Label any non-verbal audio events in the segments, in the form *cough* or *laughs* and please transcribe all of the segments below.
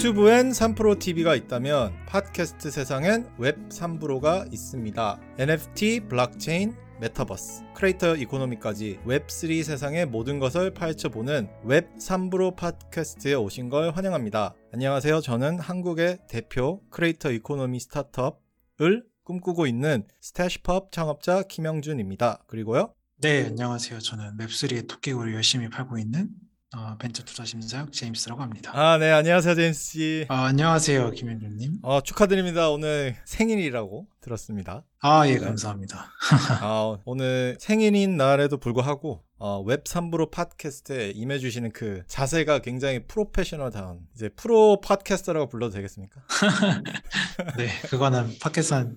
유튜브엔 3프로 TV가 있다면 팟캐스트 세상엔 웹 3프로가 있습니다. NFT, 블록체인, 메타버스, creator economy까지 웹3 세상의 모든 것을 파헤쳐보는 웹 3프로 팟캐스트에 오신 걸 환영합니다. 안녕하세요. 저는 한국의 대표 creator economy 스타트업을 꿈꾸고 있는 스태시펍 창업자 김영준입니다. 그리고요. 네, 안녕하세요. 저는 웹3의 토끼굴을 열심히 팔고 있는 어, 벤처 투자 심사역 제임스라고 합니다. 아, 네. 안녕하세요. 제임스 씨. 어, 안녕하세요, 김현준님. 어, 축하드립니다. 오늘 생일이라고 들었습니다. 아, 예, 네. 감사합니다. *laughs* 아, 오늘 생일인 날에도 불구하고 어, 웹 3프로 팟캐스트에 임해주시는 그 자세가 굉장히 프로페셔널다운 이제 프로 podcaster라고 불러도 되겠습니까? *laughs* 네, 그거는 팟캐스트 한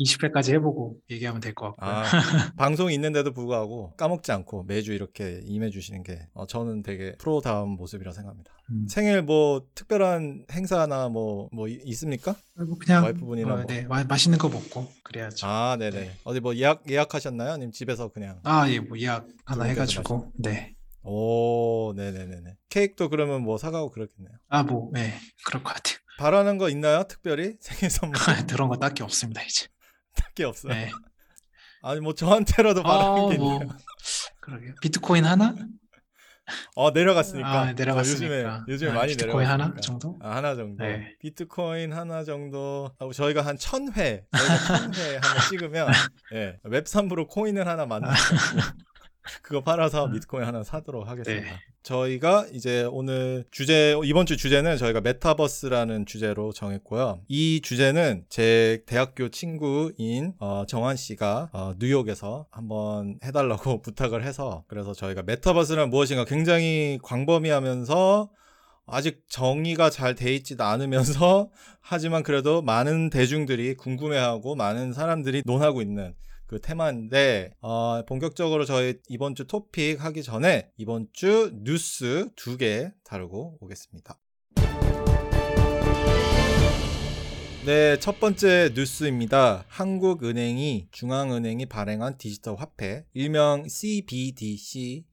20회까지 해보고 얘기하면 될 것 같고요. 아, *laughs* 방송이 있는데도 불구하고 까먹지 않고 매주 이렇게 임해주시는 게 어, 저는 되게 프로다운 모습이라 생각합니다. 음, 생일 뭐 특별한 행사나 뭐, 뭐 이- 있습니까? 뭐 그냥 와이프분이랑 어, 뭐. 네, 마, 맛있는 거 먹고 그래야죠. 아, 네네. 네. 어디 뭐 예약, 예약하셨나요? 아니면 집에서 그냥? 아, 예, 뭐 예약 하나 해가지고, 네. 오, 네네네네. 케이크도 그러면 뭐 사가고 그렇겠네요. 아, 뭐, 네, 그럴 것 같아요. 바라는 거 있나요? 특별히? 생일 선물 *laughs* 그런 거 딱히 없습니다, 이제. 딱히 없어요. 네. *laughs* 아니 뭐 저한테라도 바라는 아, 게 뭐, 있네요. 그러게요. 비트코인 하나? 어 내려갔으니까. 아, 내려갔으니까. 어, 요즘에 요즘에 아, 많이 비트코인 내려갔으니까. 하나 정도? 아, 하나 정도. 네. 비트코인 하나 정도. 하고 저희가 한 천 회, 저희가 천회 하나 찍으면 *laughs* 예, 웹3으로 코인을 하나 만들고 *laughs* 그거 팔아서 비트코인 하나 사도록 하겠습니다. 네. 저희가 이제 오늘 주제 이번 주 주제는 저희가 메타버스라는 주제로 정했고요. 이 주제는 제 대학교 친구인 어, 정환 씨가 어, 뉴욕에서 한번 해달라고 *laughs* 부탁을 해서 그래서 저희가 메타버스란 무엇인가 굉장히 광범위하면서 아직 정의가 잘 돼 있지도 않으면서 *laughs* 하지만 그래도 많은 대중들이 궁금해하고 많은 사람들이 논하고 있는 그 테마인데 어, 본격적으로 저희 이번 주 토픽 하기 전에 이번 주 뉴스 두 개 다루고 오겠습니다. 네, 첫 번째 뉴스입니다. 한국은행이 중앙은행이 발행한 디지털 화폐, 일명 CBDC의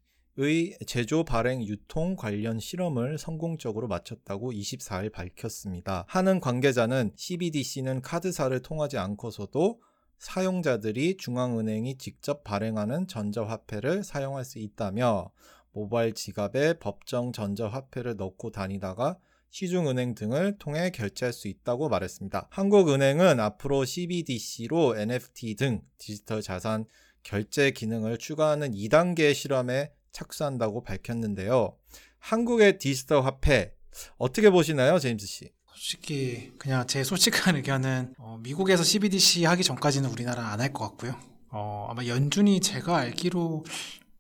제조, 발행, 유통 관련 실험을 성공적으로 마쳤다고 24일 밝혔습니다. 하는 관계자는 CBDC는 카드사를 통하지 않고서도 사용자들이 중앙은행이 직접 발행하는 전자화폐를 사용할 수 있다며 모바일 지갑에 법정 전자화폐를 넣고 다니다가 시중은행 등을 통해 결제할 수 있다고 말했습니다. 한국은행은 앞으로 CBDC로 NFT 등 디지털 자산 결제 기능을 추가하는 2단계 실험에 착수한다고 밝혔는데요. 한국의 디지털 화폐 어떻게 보시나요, 제임스 씨? 솔직히 그냥 제 솔직한 의견은 어, 미국에서 CBDC 하기 전까지는 우리나라 안 할 것 같고요. 어, 아마 연준이 제가 알기로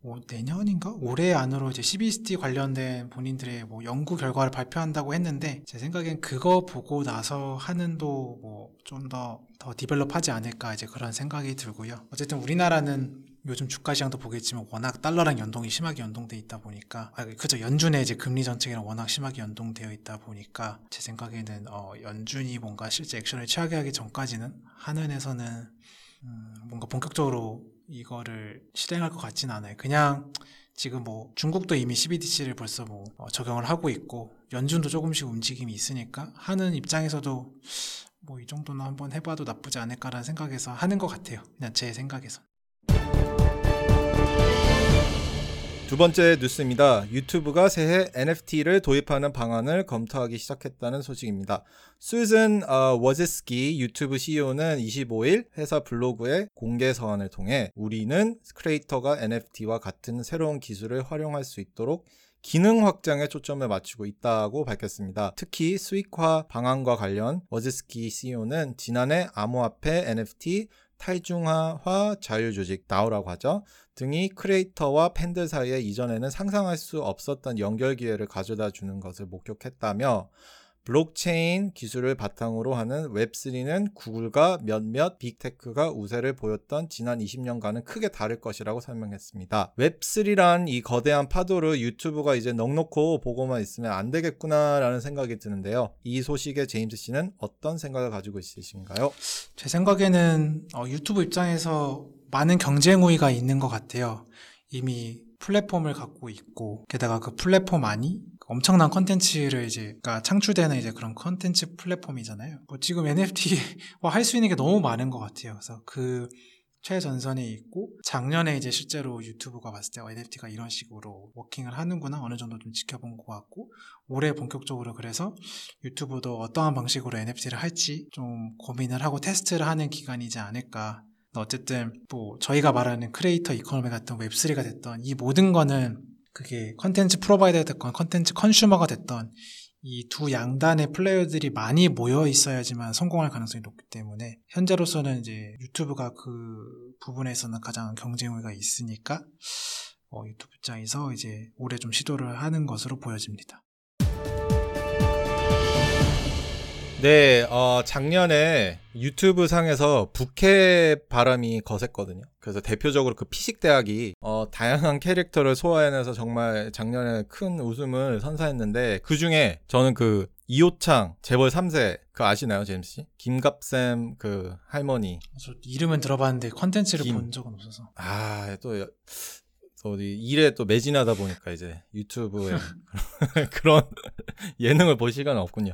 뭐 내년인가 올해 안으로 이제 CBDC 관련된 본인들의 뭐 연구 결과를 발표한다고 했는데 제 생각엔 그거 보고 나서 하는 도 뭐 좀 더 더 디벨롭하지 않을까 이제 그런 생각이 들고요. 어쨌든 우리나라는 요즘 주가 시장도 보겠지만 워낙 달러랑 연동이 심하게 연동돼 있다 보니까 아 그죠 연준의 이제 금리 정책이랑 워낙 심하게 연동되어 있다 보니까 제 생각에는 어 연준이 뭔가 실제 액션을 취하게 하기 전까지는 한은에서는 음, 뭔가 본격적으로 이거를 실행할 것 같진 않아요. 그냥 지금 뭐 중국도 이미 CBDC를 벌써 뭐 어, 적용을 하고 있고 연준도 조금씩 움직임이 있으니까 하는 입장에서도 뭐 이 정도는 한번 해봐도 나쁘지 않을까라는 생각에서 하는 것 같아요. 그냥 제 생각에서. 두 번째 뉴스입니다. 유튜브가 새해 NFT를 도입하는 방안을 검토하기 시작했다는 소식입니다. 수즌 어, 워즈스키 유튜브 CEO는 25일 회사 블로그에 공개 서한을 통해 우리는 creator가 NFT와 같은 새로운 기술을 활용할 수 있도록 기능 확장에 초점을 맞추고 있다고 밝혔습니다. 특히 수익화 방안과 관련 워즈스키 CEO는 지난해 암호화폐 NFT 탈중앙화 자유조직 DAO라고 하죠. 등이 creator와 팬들 사이에 이전에는 상상할 수 없었던 연결 기회를 가져다 주는 것을 목격했다며 블록체인 기술을 바탕으로 하는 웹3는 구글과 몇몇 빅테크가 우세를 보였던 지난 20년간은 크게 다를 것이라고 설명했습니다. 웹3란 이 거대한 파도를 유튜브가 이제 넋 놓고 보고만 있으면 안 되겠구나라는 생각이 드는데요. 이 소식에 제임스 씨는 어떤 생각을 가지고 있으신가요? 제 생각에는 어, 유튜브 입장에서 많은 경쟁 우위가 있는 것 같아요. 이미 플랫폼을 갖고 있고 게다가 그 플랫폼 안이 엄청난 컨텐츠를 이제 그러니까 창출되는 이제 그런 컨텐츠 플랫폼이잖아요. 뭐 지금 NFT와 *laughs* 할 수 있는 게 너무 많은 것 같아요. 그래서 그 최전선에 있고 작년에 이제 실제로 유튜브가 봤을 때 NFT가 이런 식으로 working을 하는구나 어느 정도 좀 지켜본 것 같고 올해 본격적으로 그래서 유튜브도 어떠한 방식으로 NFT를 할지 좀 고민을 하고 테스트를 하는 기간이지 않을까 어쨌든 뭐 저희가 말하는 creator economy 같은 웹3가 됐던 이 모든 거는 그게 content provider가 됐건 content consumer가 됐던 이 두 양단의 플레이어들이 많이 모여 있어야지만 성공할 가능성이 높기 때문에 현재로서는 이제 유튜브가 그 부분에서는 가장 경쟁 우위가 있으니까 어, 유튜브 입장에서 이제 올해 좀 시도를 하는 것으로 보여집니다. 네, 어, 작년에 유튜브 상에서 부캐 바람이 거셌거든요. 그래서 대표적으로 그 피식대학이 어, 다양한 캐릭터를 소화해내서 정말 작년에 큰 웃음을 선사했는데 그 중에 저는 그 이호창 재벌 3세 그 아시나요, 제임스 씨? 김갑생 그 할머니. 저 이름은 들어봤는데 컨텐츠를 김. 본 적은 없어서. 아, 또 여- 어디 일에 또 매진하다 보니까 이제 유튜브에 *laughs* *laughs* 그런 예능을 볼 시간은 없군요.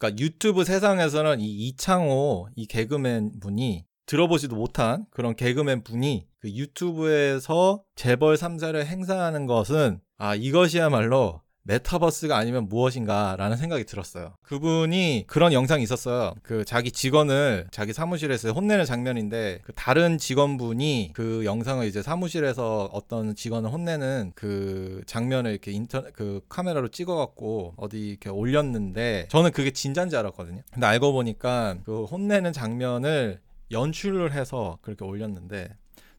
그러니까 유튜브 세상에서는 이 이창호 이 개그맨 분이 들어보지도 못한 그런 개그맨 분이 그 유튜브에서 재벌 3세를 행세하는 것은 아 이것이야말로 메타버스가 아니면 무엇인가라는 생각이 들었어요. 그분이 그런 영상이 있었어요. 그 자기 직원을 자기 사무실에서 혼내는 장면인데 그 다른 직원분이 그 영상을 이제 사무실에서 어떤 직원을 혼내는 그 장면을 이렇게 인터 그 카메라로 찍어갖고 어디 이렇게 올렸는데 저는 그게 진짜인지 알았거든요. 근데 알고 보니까 그 혼내는 장면을 연출을 해서 그렇게 올렸는데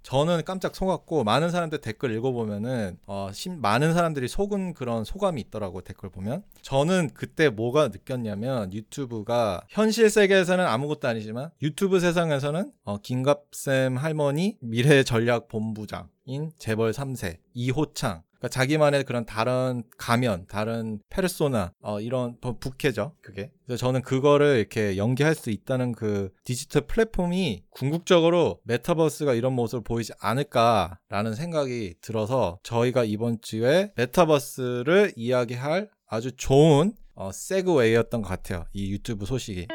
저는 깜짝 속았고 많은 사람들 댓글 읽어보면은 어, 심- 많은 사람들이 속은 그런 소감이 있더라고 댓글 보면. 저는 그때 뭐가 느꼈냐면 유튜브가 현실 세계에서는 아무것도 아니지만 유튜브 세상에서는 어, 김갑샘 할머니 미래 전략 본부장인 재벌 3세 이호창 그러니까 자기만의 그런 다른 가면, 다른 페르소나, 어, 이런 부- 부캐죠, 그게. 그래서 저는 그거를 이렇게 연기할 수 있다는 그 디지털 플랫폼이 궁극적으로 메타버스가 이런 모습을 보이지 않을까라는 생각이 들어서 저희가 이번 주에 메타버스를 이야기할 아주 좋은 어, 세그웨이였던 것 같아요. 이 유튜브 소식이.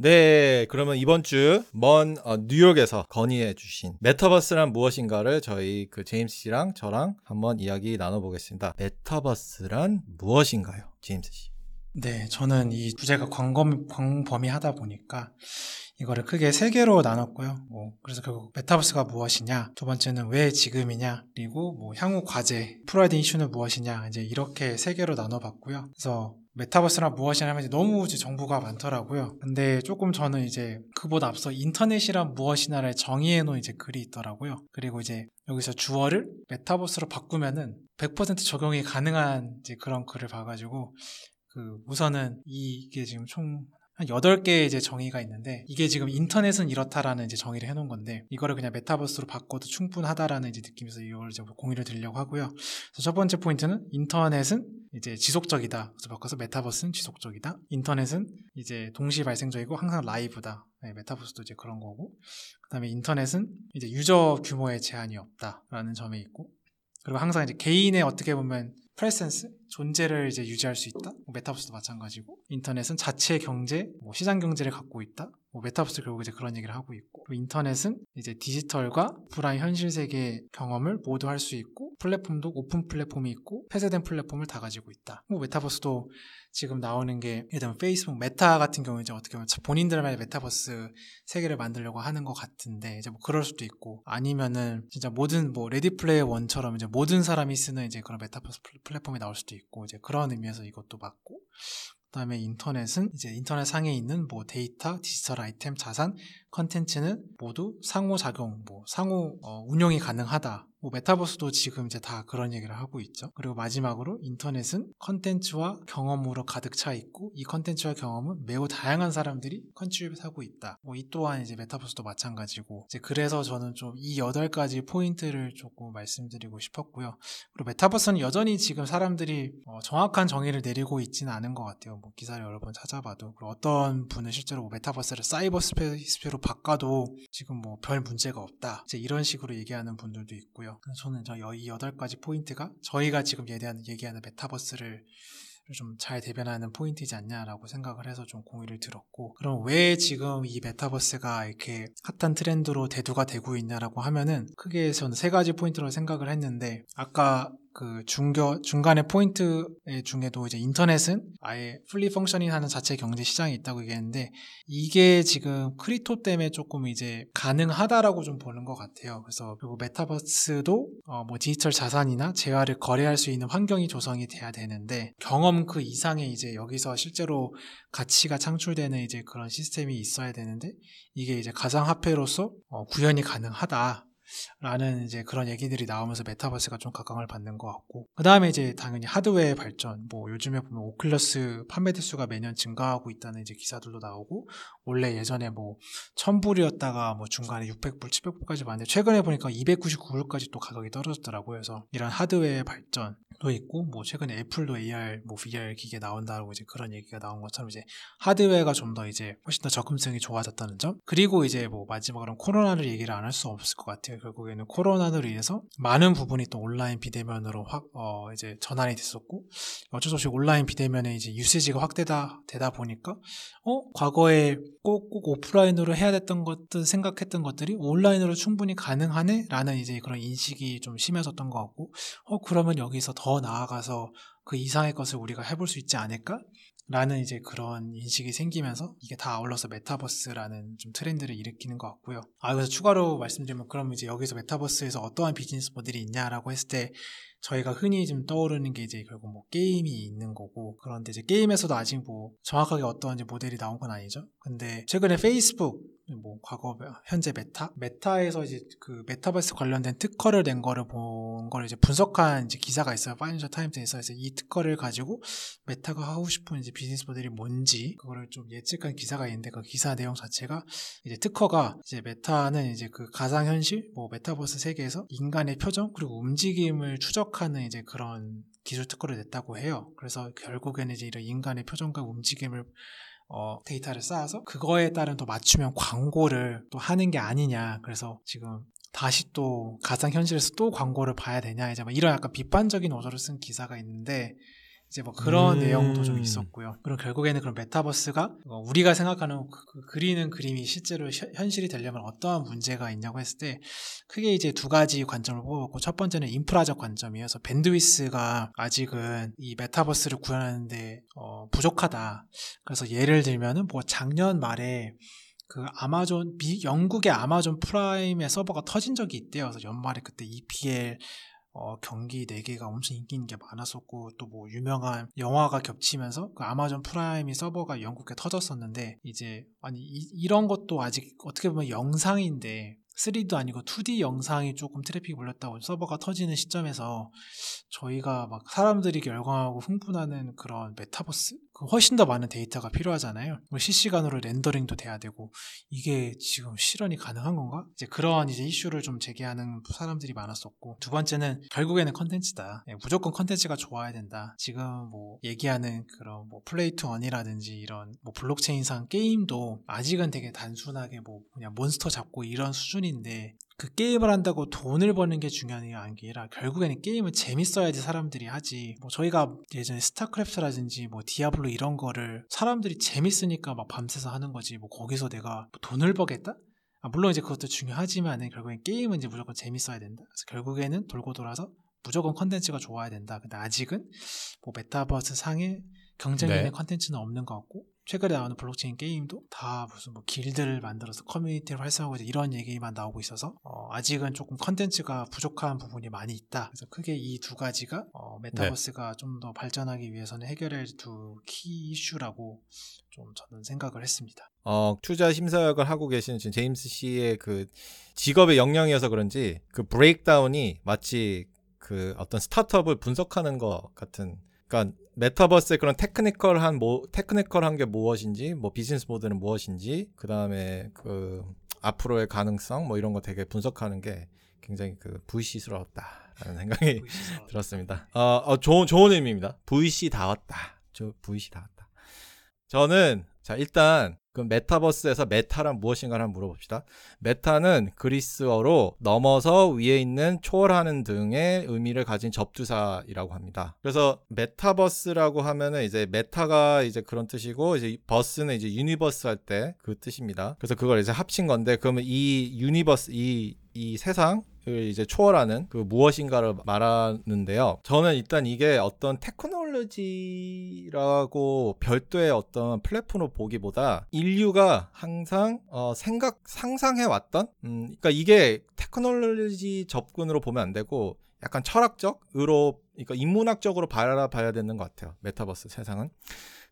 네, 그러면 이번 주먼 어, 뉴욕에서 건의해 주신 메타버스란 무엇인가를 저희 그 제임스 씨랑 저랑 한번 이야기 나눠보겠습니다. 메타버스란 무엇인가요, 제임스 씨? 네, 저는 이 주제가 광범, 광범위하다 보니까 이거를 크게 세 개로 나눴고요. 뭐 그래서 결국 메타버스가 무엇이냐, 두 번째는 왜 지금이냐, 그리고 뭐 향후 과제, 될 이슈는 무엇이냐, 이제 이렇게 세 개로 나눠봤고요. 그래서 메타버스란 무엇이냐 하면 너무 이제 정보가 많더라고요. 근데 조금 저는 이제 그보다 앞서 인터넷이란 무엇이냐를 정의해 놓은 이제 글이 있더라고요. 그리고 이제 여기서 주어를 메타버스로 바꾸면은 100% 적용이 가능한 이제 그런 글을 봐가지고 그 우선은 이게 지금 총 한 8개의 이제 정의가 있는데 이게 지금 인터넷은 이렇다라는 이제 정의를 해놓은 건데 이거를 그냥 메타버스로 바꿔도 충분하다라는 이제 느낌에서 이걸 이제 공유를 드리려고 하고요. 그래서 첫 번째 포인트는 인터넷은 이제 지속적이다. 그래서 바꿔서 메타버스는 지속적이다. 인터넷은 이제 동시 발생적이고 항상 라이브다. 네, 메타버스도 이제 그런 거고. 그다음에 인터넷은 이제 유저 규모에 제한이 없다라는 점에 있고 그리고 항상 이제 개인의 어떻게 보면 presence 존재를 이제 유지할 수 있다. 뭐 메타버스도 마찬가지고 인터넷은 자체 경제, 뭐 시장 경제를 갖고 있다. 뭐 메타버스 결국 이제 그런 얘기를 하고 있고 인터넷은 이제 디지털과 오프라인 현실 세계 경험을 모두 할 수 있고 플랫폼도 오픈 플랫폼이 있고 폐쇄된 플랫폼을 다 가지고 있다. 뭐 메타버스도 지금 나오는 게 들면 페이스북 메타 같은 경우 이제 어떻게 보면 본인들만의 메타버스 세계를 만들려고 하는 것 같은데 이제 뭐 그럴 수도 있고 아니면은 진짜 모든 뭐 레디 플레이어 원처럼 이제 모든 사람이 쓰는 이제 그런 메타버스 플- 플랫폼이 나올 수도 있고 이제 그런 의미에서 이것도 맞고 그다음에 인터넷은 이제 인터넷 상에 있는 뭐 데이터, 디지털 아이템, 자산 컨텐츠는 모두 상호작용, 뭐 상호 어, 운용이 가능하다. 뭐 메타버스도 지금 이제 다 그런 얘기를 하고 있죠. 그리고 마지막으로 인터넷은 컨텐츠와 경험으로 가득 차 있고 이 컨텐츠와 경험은 매우 다양한 사람들이 contribute하고 있다. 뭐 이 또한 이제 메타버스도 마찬가지고 이제 그래서 저는 좀 이 여덟 가지 포인트를 조금 말씀드리고 싶었고요. 그리고 메타버스는 여전히 지금 사람들이 어, 정확한 정의를 내리고 있지는 않은 것 같아요. 뭐 기사를 여러 번 찾아봐도 그리고 어떤 분은 실제로 뭐 메타버스를 사이버 스페이스로 바꿔도 지금 뭐 별 문제가 없다. 이제 이런 식으로 얘기하는 분들도 있고요. 저는 저 이 여덟 가지 포인트가 저희가 지금 얘기하는, 얘기하는 메타버스를 좀 잘 대변하는 포인트이지 않냐라고 생각을 해서 좀 공유를 드렸고 그럼 왜 지금 이 메타버스가 이렇게 핫한 트렌드로 대두가 되고 있냐라고 하면은 크게 저는 세 가지 포인트로 생각을 했는데 아까 그 중겨 중간의 포인트 중에도 이제 인터넷은 아예 풀리 펑셔닝 하는 자체 경제 시장이 있다고 얘기했는데 이게 지금 크리토 때문에 조금 이제 가능하다라고 좀 보는 것 같아요. 그래서 그리고 메타버스도 어 뭐 디지털 자산이나 재화를 거래할 수 있는 환경이 조성이 돼야 되는데 경험 그 이상의 이제 여기서 실제로 가치가 창출되는 이제 그런 시스템이 있어야 되는데 이게 이제 가상화폐로서 어 구현이 가능하다. 라는 이제 그런 얘기들이 나오면서 메타버스가 좀 각광을 받는 것 같고 그 다음에 이제 당연히 하드웨어의 발전 뭐 요즘에 보면 오클러스 판매 대수가 매년 증가하고 있다는 이제 기사들도 나오고 원래 예전에 뭐 1000불이었다가 뭐 중간에 600불 700불까지 봤는데 최근에 보니까 299불까지 또 가격이 떨어졌더라고요. 그래서 이런 하드웨어의 발전도 있고 뭐 최근에 애플도 AR 뭐 VR 기계 나온다고 이제 그런 얘기가 나온 것처럼 이제 하드웨어가 좀 더 이제 훨씬 더 접근성이 좋아졌다는 점? 그리고 이제 뭐 마지막으로 코로나를 얘기를 안 할 수 없을 것 같아요 결국에는 코로나로 인해서 많은 부분이 또 온라인 비대면으로 확 어, 이제 전환이 됐었고 어쩔 수 없이 온라인 비대면에 이제 유세지가 확대다 되다 보니까 어 과거에 꼭, 꼭 오프라인으로 해야 됐던 것들 생각했던 것들이 온라인으로 충분히 가능하네라는 이제 그런 인식이 좀 심해졌던 것 같고 어 그러면 여기서 더 나아가서 그 이상의 것을 우리가 해볼 수 있지 않을까? 라는 이제 그런 인식이 생기면서 이게 다 아울러서 메타버스라는 좀 트렌드를 일으키는 것 같고요. 아, 그래서 추가로 말씀드리면 그럼 이제 여기서 메타버스에서 어떠한 비즈니스 모델이 있냐라고 했을 때 저희가 흔히 좀 떠오르는 게 이제 결국 뭐 게임이 있는 거고 그런데 이제 게임에서도 아직 뭐 정확하게 어떤 이제 모델이 나온 건 아니죠. 근데 최근에 페이스북 뭐 과거 현재 메타 메타에서 이제 그 메타버스 관련된 특허를 낸 거를 본걸 이제 분석한 이제 기사가 있어요. 파이낸셜 타임즈에서 이제 이 특허를 가지고 메타가 하고 싶은 이제 비즈니스 모델이 뭔지 그거를 좀 예측한 기사가 있는데 그 기사 내용 자체가 이제 특허가 이제 메타는 이제 그 가상 현실 뭐 메타버스 세계에서 인간의 표정 그리고 움직임을 추적하는 이제 그런 기술 특허를 냈다고 해요. 그래서 결국에는 이제 이런 인간의 표정과 움직임을 어, 데이터를 쌓아서 그거에 따른 또 맞춤형 광고를 또 하는 게 아니냐. 그래서 지금 다시 또 가상현실에서 또 광고를 봐야 되냐. 이제 막 이런 약간 비판적인 어조를 쓴 기사가 있는데 이제 뭐 그런 음. 내용도 좀 있었고요. 그럼 결국에는 그런 메타버스가 어, 우리가 생각하는 그, 그 그리는 그림이 실제로 현- 현실이 되려면 어떠한 문제가 있냐고 했을 때 크게 이제 두 가지 관점을 뽑았고 첫 번째는 인프라적 관점이어서 밴드위스가 아직은 이 메타버스를 구현하는데 어, 부족하다. 그래서 예를 들면은 뭐 작년 말에 그 아마존 미 영국의 아마존 프라임의 서버가 터진 적이 있대요. 그래서 연말에 그때 EPL 어, 경기 4개가 엄청 인기 있는 게 많았었고 또 뭐 유명한 영화가 겹치면서 그 아마존 프라임이 서버가 영국에 터졌었는데 이제 아니 이런 것도 아직 어떻게 보면 영상인데 3D도 아니고 2D 영상이 조금 트래픽이 몰렸다고 서버가 터지는 시점에서 저희가 막 사람들이 열광하고 흥분하는 그런 메타버스? 그 훨씬 더 많은 데이터가 필요하잖아요. 뭐 실시간으로 렌더링도 돼야 되고 이게 지금 실현이 가능한 건가? 이제 그러한 이제 이슈를 좀 제기하는 사람들이 많았었고 두 번째는 결국에는 컨텐츠다. 예, 무조건 컨텐츠가 좋아야 된다. 지금 뭐 얘기하는 그런 뭐 play to earn이라든지 이런 뭐 블록체인상 게임도 아직은 되게 단순하게 뭐 그냥 몬스터 잡고 이런 수준인데 그 게임을 한다고 돈을 버는 게 중요한 게 아니라 결국에는 게임은 재밌어야지 사람들이 하지. 뭐 저희가 예전에 스타크래프트라든지 뭐 디아블로 이런 거를 사람들이 재밌으니까 막 밤새서 하는 거지. 뭐 거기서 내가 뭐 돈을 버겠다? 아, 물론 이제 그것도 중요하지만은 결국엔 게임은 이제 무조건 재밌어야 된다. 그래서 결국에는 돌고 돌아서 무조건 컨텐츠가 좋아야 된다. 근데 아직은 뭐 메타버스 상에 경쟁력 있는 컨텐츠는 없는 것 같고 최근에 나오는 블록체인 게임도 다 무슨 뭐 길드를 만들어서 커뮤니티를 활성화하고 이런 얘기만 나오고 있어서 어, 아직은 조금 컨텐츠가 부족한 부분이 많이 있다. 그래서 크게 이 두 가지가 어, 메타버스가 좀더 발전하기 위해서는 해결해야 할두키 이슈라고 좀 저는 생각을 했습니다. 어, 투자 심사역을 하고 계신 지금 제임스 씨의 그 직업의 역량이어서 그런지 그 breakdown이 마치 그 어떤 스타트업을 분석하는 것 같은 그러니까 메타버스의 그런 technical한 뭐 technical한 게 무엇인지 뭐 비즈니스 모델은 무엇인지 그다음에 그 앞으로의 가능성 뭐 이런 거 되게 분석하는 게 굉장히 그 VC스러웠다라는 *laughs* 생각이 들었습니다. 어, 어 좋은 좋은 의미입니다. VC다웠다. 저 VC다웠다. 저는 자 일단 그 메타버스에서 메타란 무엇인가를 한번 물어봅시다. 메타는 그리스어로 넘어서 위에 있는 초월하는 등의 의미를 가진 접두사이라고 합니다. 그래서 메타버스라고 하면은 이제 메타가 이제 그런 뜻이고 이제 verse는 이제 universe 할 때 그 뜻입니다. 그래서 그걸 이제 합친 건데 그러면 이 universe 이 이 세상을 이제 초월하는 그 무엇인가를 말하는데요. 저는 일단 이게 어떤 테크놀로지라고 별도의 어떤 플랫폼으로 보기보다 인류가 항상 어 생각 상상해 왔던 음 그러니까 이게 테크놀로지 접근으로 보면 안 되고 약간 철학적으로 그러니까 인문학적으로 바라봐야 되는 것 같아요. 메타버스 세상은.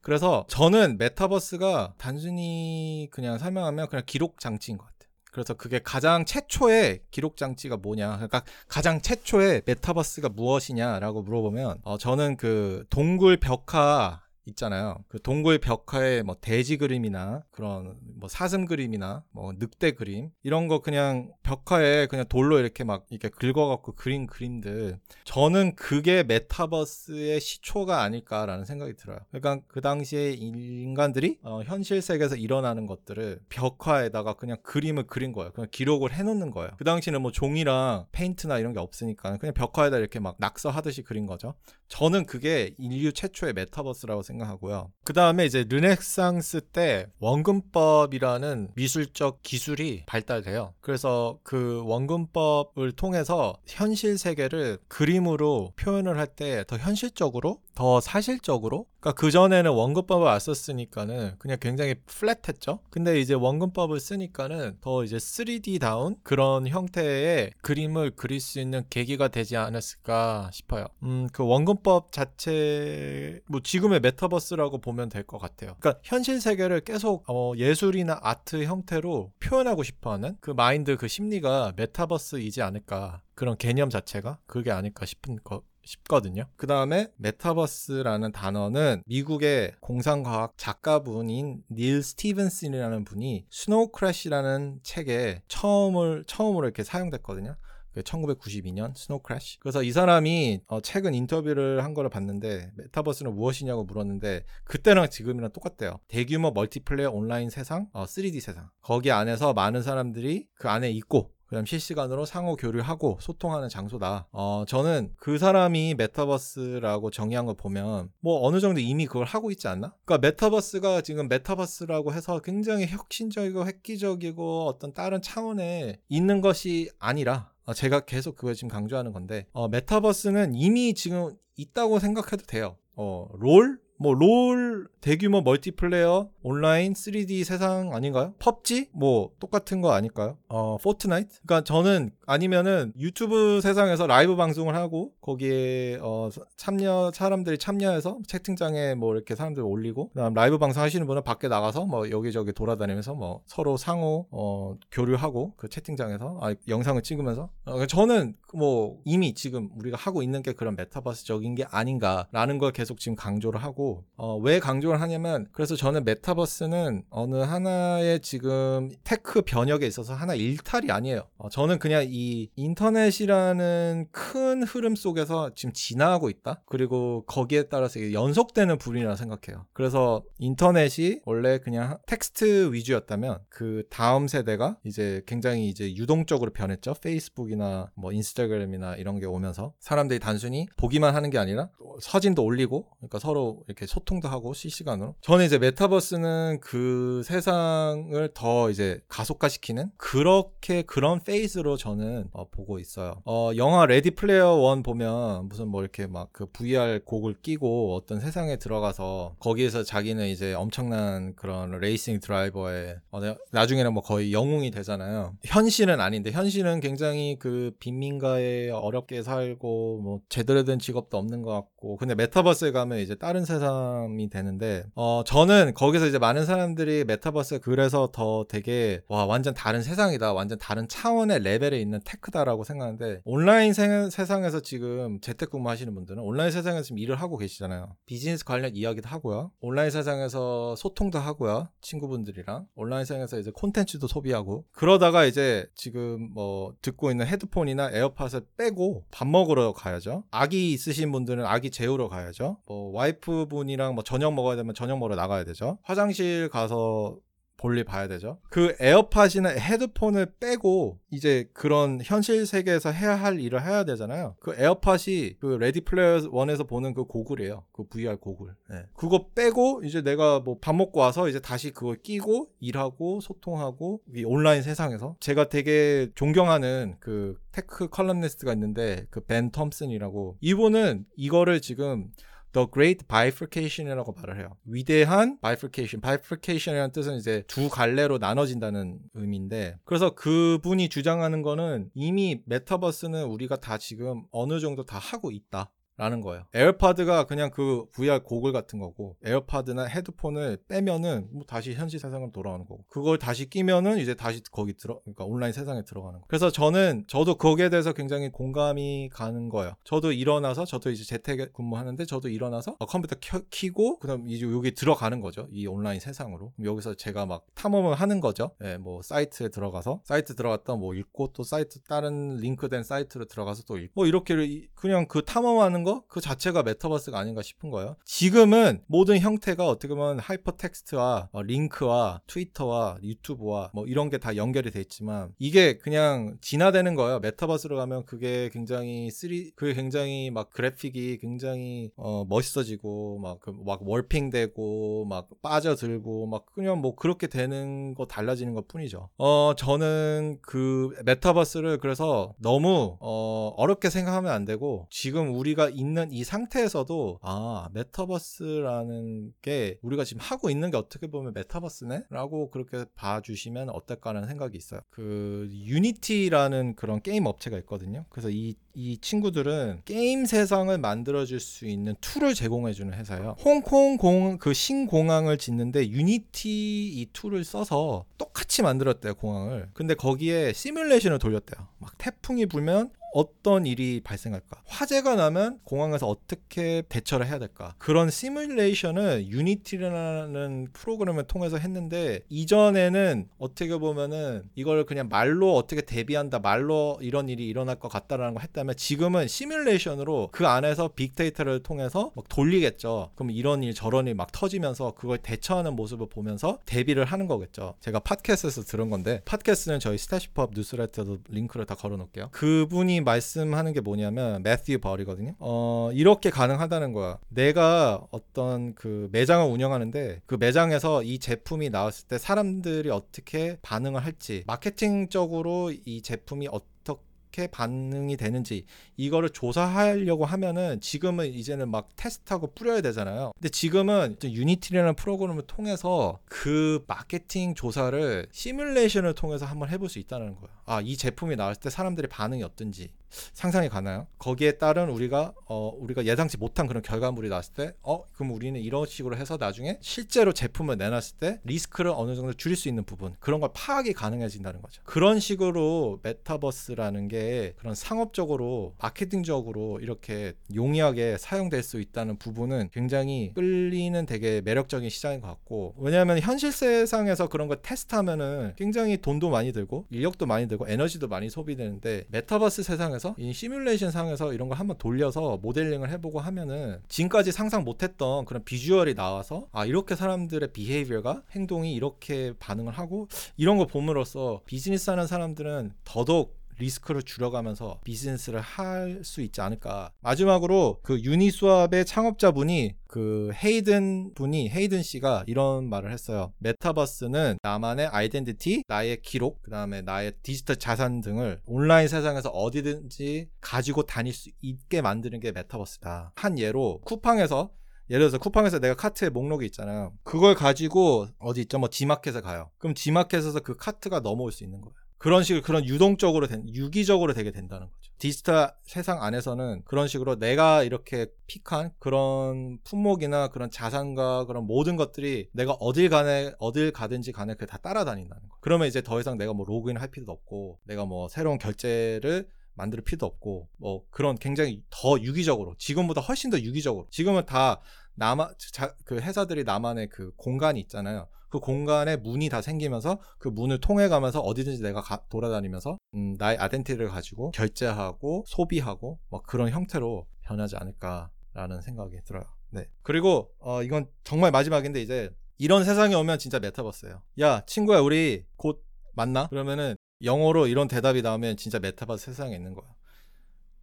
그래서 저는 메타버스가 단순히 그냥 설명하면 그냥 기록 장치인 것 같아요. 그래서 그게 가장 최초의 기록 장치가 뭐냐. 그러니까 가장 최초의 메타버스가 무엇이냐라고 물어보면 어 저는 그 동굴 벽화 있잖아요. 그 동굴 벽화에 뭐 돼지 그림이나 그런 뭐 사슴 그림이나 뭐 늑대 그림 이런 거 그냥 벽화에 그냥 돌로 이렇게 막 이렇게 긁어갖고 그린 그림들 저는 그게 메타버스의 시초가 아닐까라는 생각이 들어요. 그러니까 그 당시에 인간들이 어, 현실 세계에서 일어나는 것들을 벽화에다가 그냥 그림을 그린 거예요. 그냥 기록을 해놓는 거예요. 그 당시는 뭐 종이랑 페인트나 이런 게 없으니까 그냥 벽화에다 이렇게 막 낙서하듯이 그린 거죠. 저는 그게 인류 최초의 메타버스라고 생각 하고요. 그 다음에 이제 르네상스 때 원근법이라는 미술적 기술이 발달돼요. 그래서 그 원근법을 통해서 현실 세계를 그림으로 표현을 할 때 더 현실적으로 더 사실적으로 그러니까 그전에는 원근법을 안 썼으니까는 그냥 굉장히 flat했죠. 근데 이제 원근법을 쓰니까는 더 이제 3D다운 그런 형태의 그림을 그릴 수 있는 계기가 되지 않았을까 싶어요. 음, 그 원근법 자체 뭐 지금의 메타버스라고 보면 될 것 같아요. 그러니까 현실 세계를 계속 어, 예술이나 아트 형태로 표현하고 싶어하는 그 마인드 그 심리가 메타버스이지 않을까 그런 개념 자체가 그게 아닐까 싶은 거 싶거든요. 그 다음에 메타버스라는 단어는 미국의 공상과학 작가분인 닐 스티븐슨이라는 분이 스노우 크래시라는 책에 처음을 처음으로 이렇게 사용됐거든요. 1992년 스노우 크래시. 그래서 이 사람이 어, 최근 인터뷰를 한 거를 봤는데 메타버스는 무엇이냐고 물었는데 그때랑 지금이랑 똑같대요. 대규모 멀티플레이어 온라인 세상, 어, 3D 세상. 거기 안에서 많은 사람들이 그 안에 있고 그다음 실시간으로 상호 교류하고 소통하는 장소다. 어, 저는 그 사람이 메타버스라고 정의한 걸 보면 뭐 어느 정도 이미 그걸 하고 있지 않나? 그러니까 메타버스가 지금 메타버스라고 해서 굉장히 혁신적이고 획기적이고 어떤 다른 차원에 있는 것이 아니라 어, 제가 계속 그걸 지금 강조하는 건데 어, 메타버스는 이미 지금 있다고 생각해도 돼요. 어, 롤? 뭐 롤 대규모 멀티플레이어 온라인 3D 세상 아닌가요? 펍지 뭐 똑같은 거 아닐까요? 어 포트나이트? 그러니까 저는 아니면은 유튜브 세상에서 라이브 방송을 하고 거기에 어 참여 사람들이 참여해서 채팅장에 뭐 이렇게 사람들 올리고 그다음 라이브 방송 하시는 분은 밖에 나가서 뭐 여기저기 돌아다니면서 뭐 서로 상호 어 교류하고 그 채팅장에서 아 영상을 찍으면서 어, 저는 뭐 이미 지금 우리가 하고 있는 게 그런 메타버스적인 게 아닌가라는 걸 계속 지금 강조를 하고 어, 왜 강조를 하냐면 그래서 저는 메타버스는 어느 하나의 지금 tech 변혁에 있어서 하나 일탈이 아니에요. 어, 저는 그냥 이 인터넷이라는 큰 흐름 속에서 지금 지나가고 있다. 그리고 거기에 따라서 연속되는 부분이라 생각해요. 그래서 인터넷이 원래 그냥 텍스트 위주였다면 그 다음 세대가 이제 굉장히 이제 유동적으로 변했죠. 페이스북이나 뭐 인스타그램이나 이런 게 오면서 사람들이 단순히 보기만 하는 게 아니라 사진도 올리고 그러니까 서로 이렇게 소통도 하고 실시간 시간으로. 저는 이제 메타버스는 그 세상을 더 이제 가속화시키는 그렇게 그런 phase로 저는 어, 보고 있어요. 어, 영화 레디 플레이어 원 보면 무슨 뭐 이렇게 막 그 VR 고글을 끼고 어떤 세상에 들어가서 거기에서 자기는 이제 엄청난 그런 레이싱 드라이버의 어, 나- 나중에는 뭐 거의 영웅이 되잖아요. 현실은 아닌데 현실은 굉장히 그 빈민가에 어렵게 살고 뭐 제대로 된 직업도 없는 것 같고 근데 메타버스에 가면 이제 다른 세상이 되는데 어 저는 거기서 이제 많은 사람들이 메타버스 그래서 더 되게 와 완전 다른 세상이다 완전 다른 차원의 레벨에 있는 tech다라고 생각하는데 온라인 세, 세상에서 지금 재택근무 하시는 분들은 온라인 세상에서 지금 일을 하고 계시잖아요. 비즈니스 관련 이야기도 하고요. 온라인 세상에서 소통도 하고요 친구분들이랑. 온라인 세상에서 이제 콘텐츠도 소비하고. 그러다가 이제 지금 뭐 듣고 있는 헤드폰이나 에어팟을 빼고 밥 먹으러 가야죠. 아기 있으신 분들은 아기 재우러 가야죠. 뭐 와이프분이랑 뭐 저녁 먹어야 되면 저녁 먹으러 나가야 되죠 화장실 가서 볼일 봐야 되죠. 그 에어팟이나 헤드폰을 빼고 이제 그런 현실 세계에서 해야 할 일을 해야 되잖아요. 그 에어팟이 그 레디 플레이어 원에서 보는 그 고글이에요. 그 VR 고글. 네. 그거 빼고 이제 내가 뭐 밥 먹고 와서 이제 다시 그걸 끼고 일하고 소통하고 이 온라인 세상에서 제가 되게 존경하는 그 tech 컬럼니스트가 있는데 그 벤 톰슨이라고 이분은 이거를 지금 The Great Bifurcation이라고 말을 해요. 위대한 bifurcation. bifurcation이라는 뜻은 이제 두 갈래로 나눠진다는 의미인데, 그래서 그분이 주장하는 거는 이미 메타버스는 우리가 다 지금 어느 정도 다 하고 있다. 라는 거예요. 에어팟가 그냥 그 VR 고글 같은 거고, 에어팟나 헤드폰을 빼면은 뭐 다시 현실 세상으로 돌아오는 거고, 그걸 다시 끼면은 이제 다시 거기 들어, 그러니까 온라인 세상에 들어가는 거. 그래서 저는 저도 거기에 대해서 굉장히 공감이 가는 거예요. 저도 일어나서 저도 이제 재택 근무하는데 저도 일어나서 어, 컴퓨터 켜, 키고 그다음 이제 여기 들어가는 거죠. 이 온라인 세상으로. 여기서 제가 막 탐험을 하는 거죠. 예, 뭐 사이트에 들어가서 사이트 들어갔다 뭐 읽고 또 사이트 다른 링크된 사이트로 들어가서 또 읽고 뭐 이렇게 이- 그냥 그 탐험하는 거 그 자체가 메타버스가 아닌가 싶은 거예요. 지금은 모든 형태가 어떻게 보면 하이퍼 텍스트와 어, 링크와 트위터와 유튜브와 뭐 이런 게 다 연결이 돼 있지만 이게 그냥 진화되는 거예요. 메타버스로 가면 그게 굉장히 three 그게 굉장히 막 그래픽이 굉장히 어 멋있어지고 막그막 warping되고 막 빠져들고 막 그냥 뭐 그렇게 되는 거 달라지는 것 뿐이죠. 어 저는 그 메타버스를 그래서 너무 어 어렵게 생각하면 안 되고 지금 우리가 있는 이 상태에서도 아 메타버스라는 게 우리가 지금 하고 있는 게 어떻게 보면 메타버스네라고 그렇게 봐주시면 어떨까라는 생각이 있어요. 그 유니티라는 그런 게임 업체가 있거든요. 그래서 이 이 친구들은 게임 세상을 만들어줄 수 있는 툴을 제공해주는 회사예요. 홍콩 공 그 신공항을 짓는데 유니티 이 툴을 써서 똑같이 만들었대요 공항을. 근데 거기에 시뮬레이션을 돌렸대요. 막 태풍이 불면 어떤 일이 발생할까? 화재가 나면 공항에서 어떻게 대처를 해야 될까? 그런 시뮬레이션을 유니티라는 프로그램을 통해서 했는데 이전에는 어떻게 보면은 이걸 그냥 말로 어떻게 대비한다, 말로 이런 일이 일어날 것 같다라는 걸 했다면 지금은 시뮬레이션으로 그 안에서 빅데이터를 통해서 막 돌리겠죠. 그럼 이런 일 저런 일 막 터지면서 그걸 대처하는 모습을 보면서 대비를 하는 거겠죠. 제가 팟캐스트에서 들은 건데 팟캐스트는 저희 스타시법 뉴스레터도 링크를 다 걸어 놓을게요. 그분이 말씀하는 게 뭐냐면 매튜 볼이거든요. 어, 이렇게 가능하다는 거야. 내가 어떤 그 매장을 운영하는데 그 매장에서 이 제품이 나왔을 때 사람들이 어떻게 반응을 할지 마케팅적으로 이 제품이 어떻게 반응이 되는지 이거를 조사하려고 하면은 지금은 이제는 막 테스트하고 뿌려야 되잖아요. 근데 지금은 유니티라는 프로그램을 통해서 그 마케팅 조사를 시뮬레이션을 통해서 한번 해볼 수 있다는 거예요. 아, 이 제품이 나왔을 때 사람들의 반응이 어떤지 상상이 가나요? 거기에 따른 우리가 어 우리가 예상치 못한 그런 결과물이 나왔을 때 어 그럼 우리는 이런 식으로 해서 나중에 실제로 제품을 내놨을 때 리스크를 어느 정도 줄일 수 있는 부분 그런 걸 파악이 가능해진다는 거죠. 그런 식으로 메타버스라는 게 그런 상업적으로 마케팅적으로 이렇게 용이하게 사용될 수 있다는 부분은 굉장히 끌리는 되게 매력적인 시장인 것 같고 왜냐하면 현실 세상에서 그런 걸 테스트하면은 굉장히 돈도 많이 들고 인력도 많이 들고 에너지도 많이 소비되는데 메타버스 세상에서 이 시뮬레이션 상에서 이런 걸 한번 돌려서 모델링을 해보고 하면은 지금까지 상상 못했던 그런 비주얼이 나와서 아 이렇게 사람들의 behavior가 행동이 이렇게 반응을 하고 이런 거 봄으로써 비즈니스 하는 사람들은 더더욱 리스크를 줄여가면서 비즈니스를 할 수 있지 않을까. 마지막으로 그 유니스왑의 창업자분이 그 헤이든 분이 헤이든 씨가 이런 말을 했어요. 메타버스는 나만의 아이덴티티, 나의 기록, 그다음에 나의 디지털 자산 등을 온라인 세상에서 어디든지 가지고 다닐 수 있게 만드는 게 메타버스다. 한 예로 쿠팡에서 예를 들어서 쿠팡에서 내가 카트에 목록이 있잖아요. 그걸 가지고 어디 있죠? 뭐 지마켓에 가요. 그럼 지마켓에서 그 카트가 넘어올 수 있는 거예요. 그런 식으로 그런 유동적으로 된 유기적으로 되게 된다는 거죠. 디지털 세상 안에서는 그런 식으로 내가 이렇게 pick한 그런 품목이나 그런 자산과 그런 모든 것들이 내가 어딜 가네 어딜 가든지 간에 그게 다 따라다닌다는 거. 그러면 이제 더 이상 내가 뭐 로그인 할 필요도 없고 내가 뭐 새로운 결제를 만들 필요도 없고 뭐 그런 굉장히 더 유기적으로 지금보다 훨씬 더 유기적으로 지금은 다 나만 자, 그 회사들이 나만의 그 공간이 있잖아요. 그 공간에 문이 다 생기면서 그 문을 통해 가면서 어디든지 내가 가, 돌아다니면서 음, 나의 아덴티를 가지고 결제하고 소비하고 뭐 그런 형태로 변하지 않을까라는 생각이 들어요. 네. 그리고 어 이건 정말 마지막인데 이제 이런 세상이 오면 진짜 메타버스예요. 야 친구야 우리 곧 만나? 그러면은 영어로 이런 대답이 나오면 진짜 메타버스 세상에 있는 거야.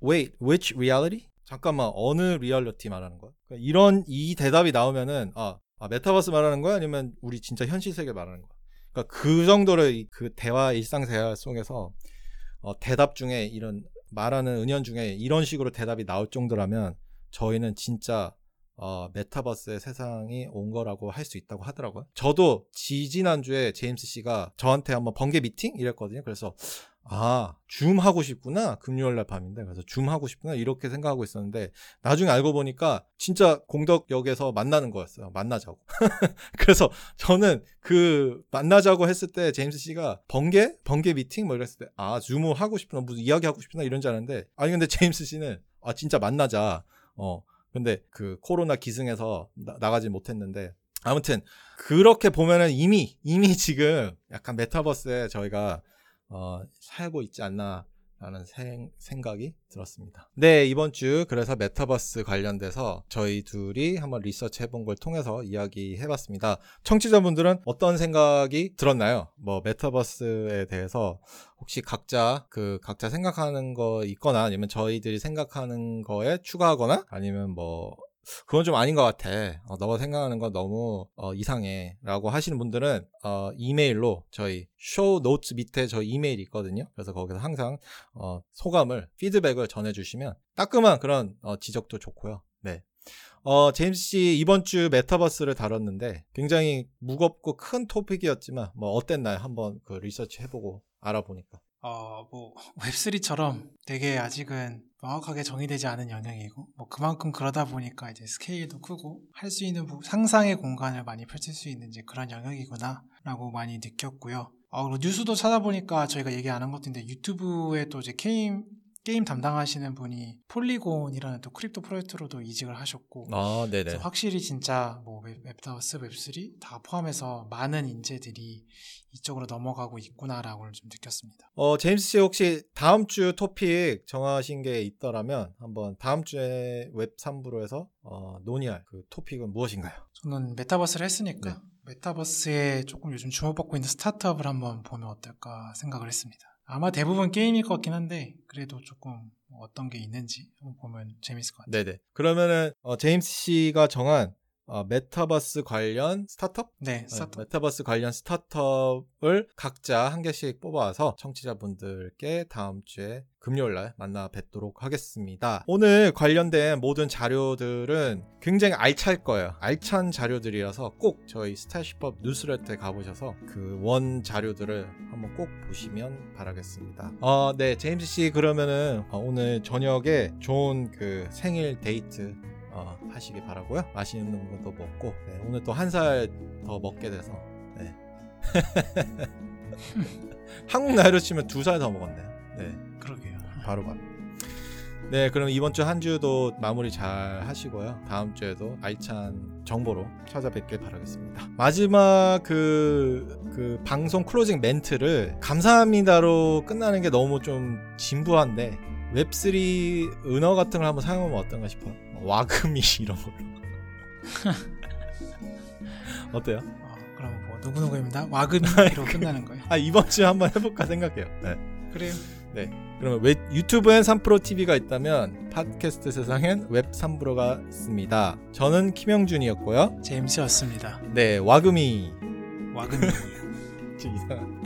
Wait, which reality? 잠깐만 어느 리얼리티 말하는 거야? 그러니까 이런 이 대답이 나오면은 아, 아, 메타버스 말하는 거야 아니면 우리 진짜 현실 세계 말하는 거야? 그러니까 그 정도로 그 대화 일상 대화 속에서 어, 대답 중에 이런 말하는 은연 중에 이런 식으로 대답이 나올 정도라면 저희는 진짜 어, 메타버스의 세상이 온 거라고 할 수 있다고 하더라고요. 저도 지지난주에 제임스 씨가 저한테 한번 번개 미팅 이랬거든요. 그래서 아, 줌 하고 싶구나. 금요일 날 밤인데. 그래서 줌 하고 싶구나. 이렇게 생각하고 있었는데 나중에 알고 보니까 진짜 공덕역에서 만나는 거였어요. 만나자고. *laughs* 그래서 저는 그 만나자고 했을 때 제임스 씨가 번개? 번개 미팅? 뭐 이랬을 때 아, 줌 하고 싶구나. 무슨 이야기 하고 싶구나. 이런 줄 알았는데 아니 근데 제임스 씨는 아, 진짜 만나자. 어. 근데 그 코로나 기승에서 나, 나가지 못했는데 아무튼 그렇게 보면은 이미 이미 지금 약간 메타버스에 저희가 어, 살고 있지 않나 라는 생, 생각이 들었습니다. 네 이번 주 그래서 메타버스 관련돼서 저희 둘이 한번 리서치 해본 걸 통해서 이야기 해봤습니다. 청취자분들은 어떤 생각이 들었나요? 뭐 메타버스에 대해서 혹시 각자 그 각자 생각하는 거 있거나 아니면 저희들이 생각하는 거에 추가하거나 아니면 뭐 그건 좀 아닌 것 같아. 어, 너가 생각하는 건 너무 어, 이상해. 라고 하시는 분들은 어, 이메일로 저희 show note 밑에 저희 이메일이 있거든요. 그래서 거기서 항상 어, 소감을, 피드백을 전해주시면 따끔한 그런 어, 지적도 좋고요. 네. 어, 제임스 씨 이번 주 메타버스를 다뤘는데 굉장히 무겁고 큰 토픽이었지만 뭐 어땠나요? 한번 그 리서치 해보고 알아보니까. 어, 뭐, 웹3처럼 되게 아직은 명확하게 정의되지 않은 영역이고, 뭐, 그만큼 그러다 보니까 이제 스케일도 크고, 할 수 있는 부- 상상의 공간을 많이 펼칠 수 있는 이제 그런 영역이구나, 라고 많이 느꼈고요. 어, 뉴스도 찾아보니까 저희가 얘기 안 한 것도 있는데, 유튜브에 또 이제 게임, 게임 담당하시는 분이 폴리곤이라는 또 crypto 프로젝트로도 이직을 하셨고, 아, 확실히 진짜 뭐 웹- 웹다워스, 웹3 다 포함해서 많은 인재들이 이쪽으로 넘어가고 있구나라고 좀 느꼈습니다. 어, 제임스 씨 혹시 다음 주 토픽 정하신 게 있더라면 한번 다음 주에 웹 3부로해서 어, 논의할 그 토픽은 무엇인가요? 저는 메타버스를 했으니까 네. 메타버스에 조금 요즘 주목받고 있는 스타트업을 한번 보면 어떨까 생각을 했습니다. 아마 대부분 게임일 것 같긴 한데 그래도 조금 어떤 게 있는지 한번 보면 재밌을 것 같아요. 네네. 그러면은 어, 제임스 씨가 정한 어, 메타버스 관련 스타트업? 네, 네, 스타트업. 메타버스 관련 스타트업을 각자 한 개씩 뽑아서 청취자분들께 다음 주에 금요일 날 만나 뵙도록 하겠습니다. 오늘 관련된 모든 자료들은 굉장히 알찰 거예요. 알찬 자료들이라서 꼭 저희 스타일시법 뉴스레터에 가보셔서 그 원 자료들을 한번 꼭 보시면 바라겠습니다. 어, 네, 제임스 씨 그러면은 어, 오늘 저녁에 좋은 그 생일 데이트 어, 하시기 바라고요. 맛있는 것도 먹고 네, 오늘 또 한 살 더 먹게 돼서 네. *laughs* 한국 나이로 치면 두 살 더 먹었네요. 네, 그러게요. 바로 바로. 네, 그럼 이번 주 한 주도 마무리 잘 하시고요. 다음 주에도 알찬 정보로 찾아뵙길 바라겠습니다. 마지막 그, 그 방송 클로징 멘트를 감사합니다로 끝나는 게 너무 좀 진부한데 web3 은어 같은 걸 한번 사용하면 어떤가 싶어요. WAGMI *laughs* 이런 걸로. *laughs* 어때요? 어, 그럼 뭐 누구누구입니다. WAGMI로 *laughs* 끝나는 거예요. 아 이번 주에 한번 해볼까 생각해요. 네. 그래요. 네. 그러면 왜 유튜브엔 3프로 TV가 있다면 팟캐스트 세상엔 웹 3프로가 있습니다. 저는 김영준이었고요. 제임스였습니다. 네, WAGMI WAGMI. 이상한.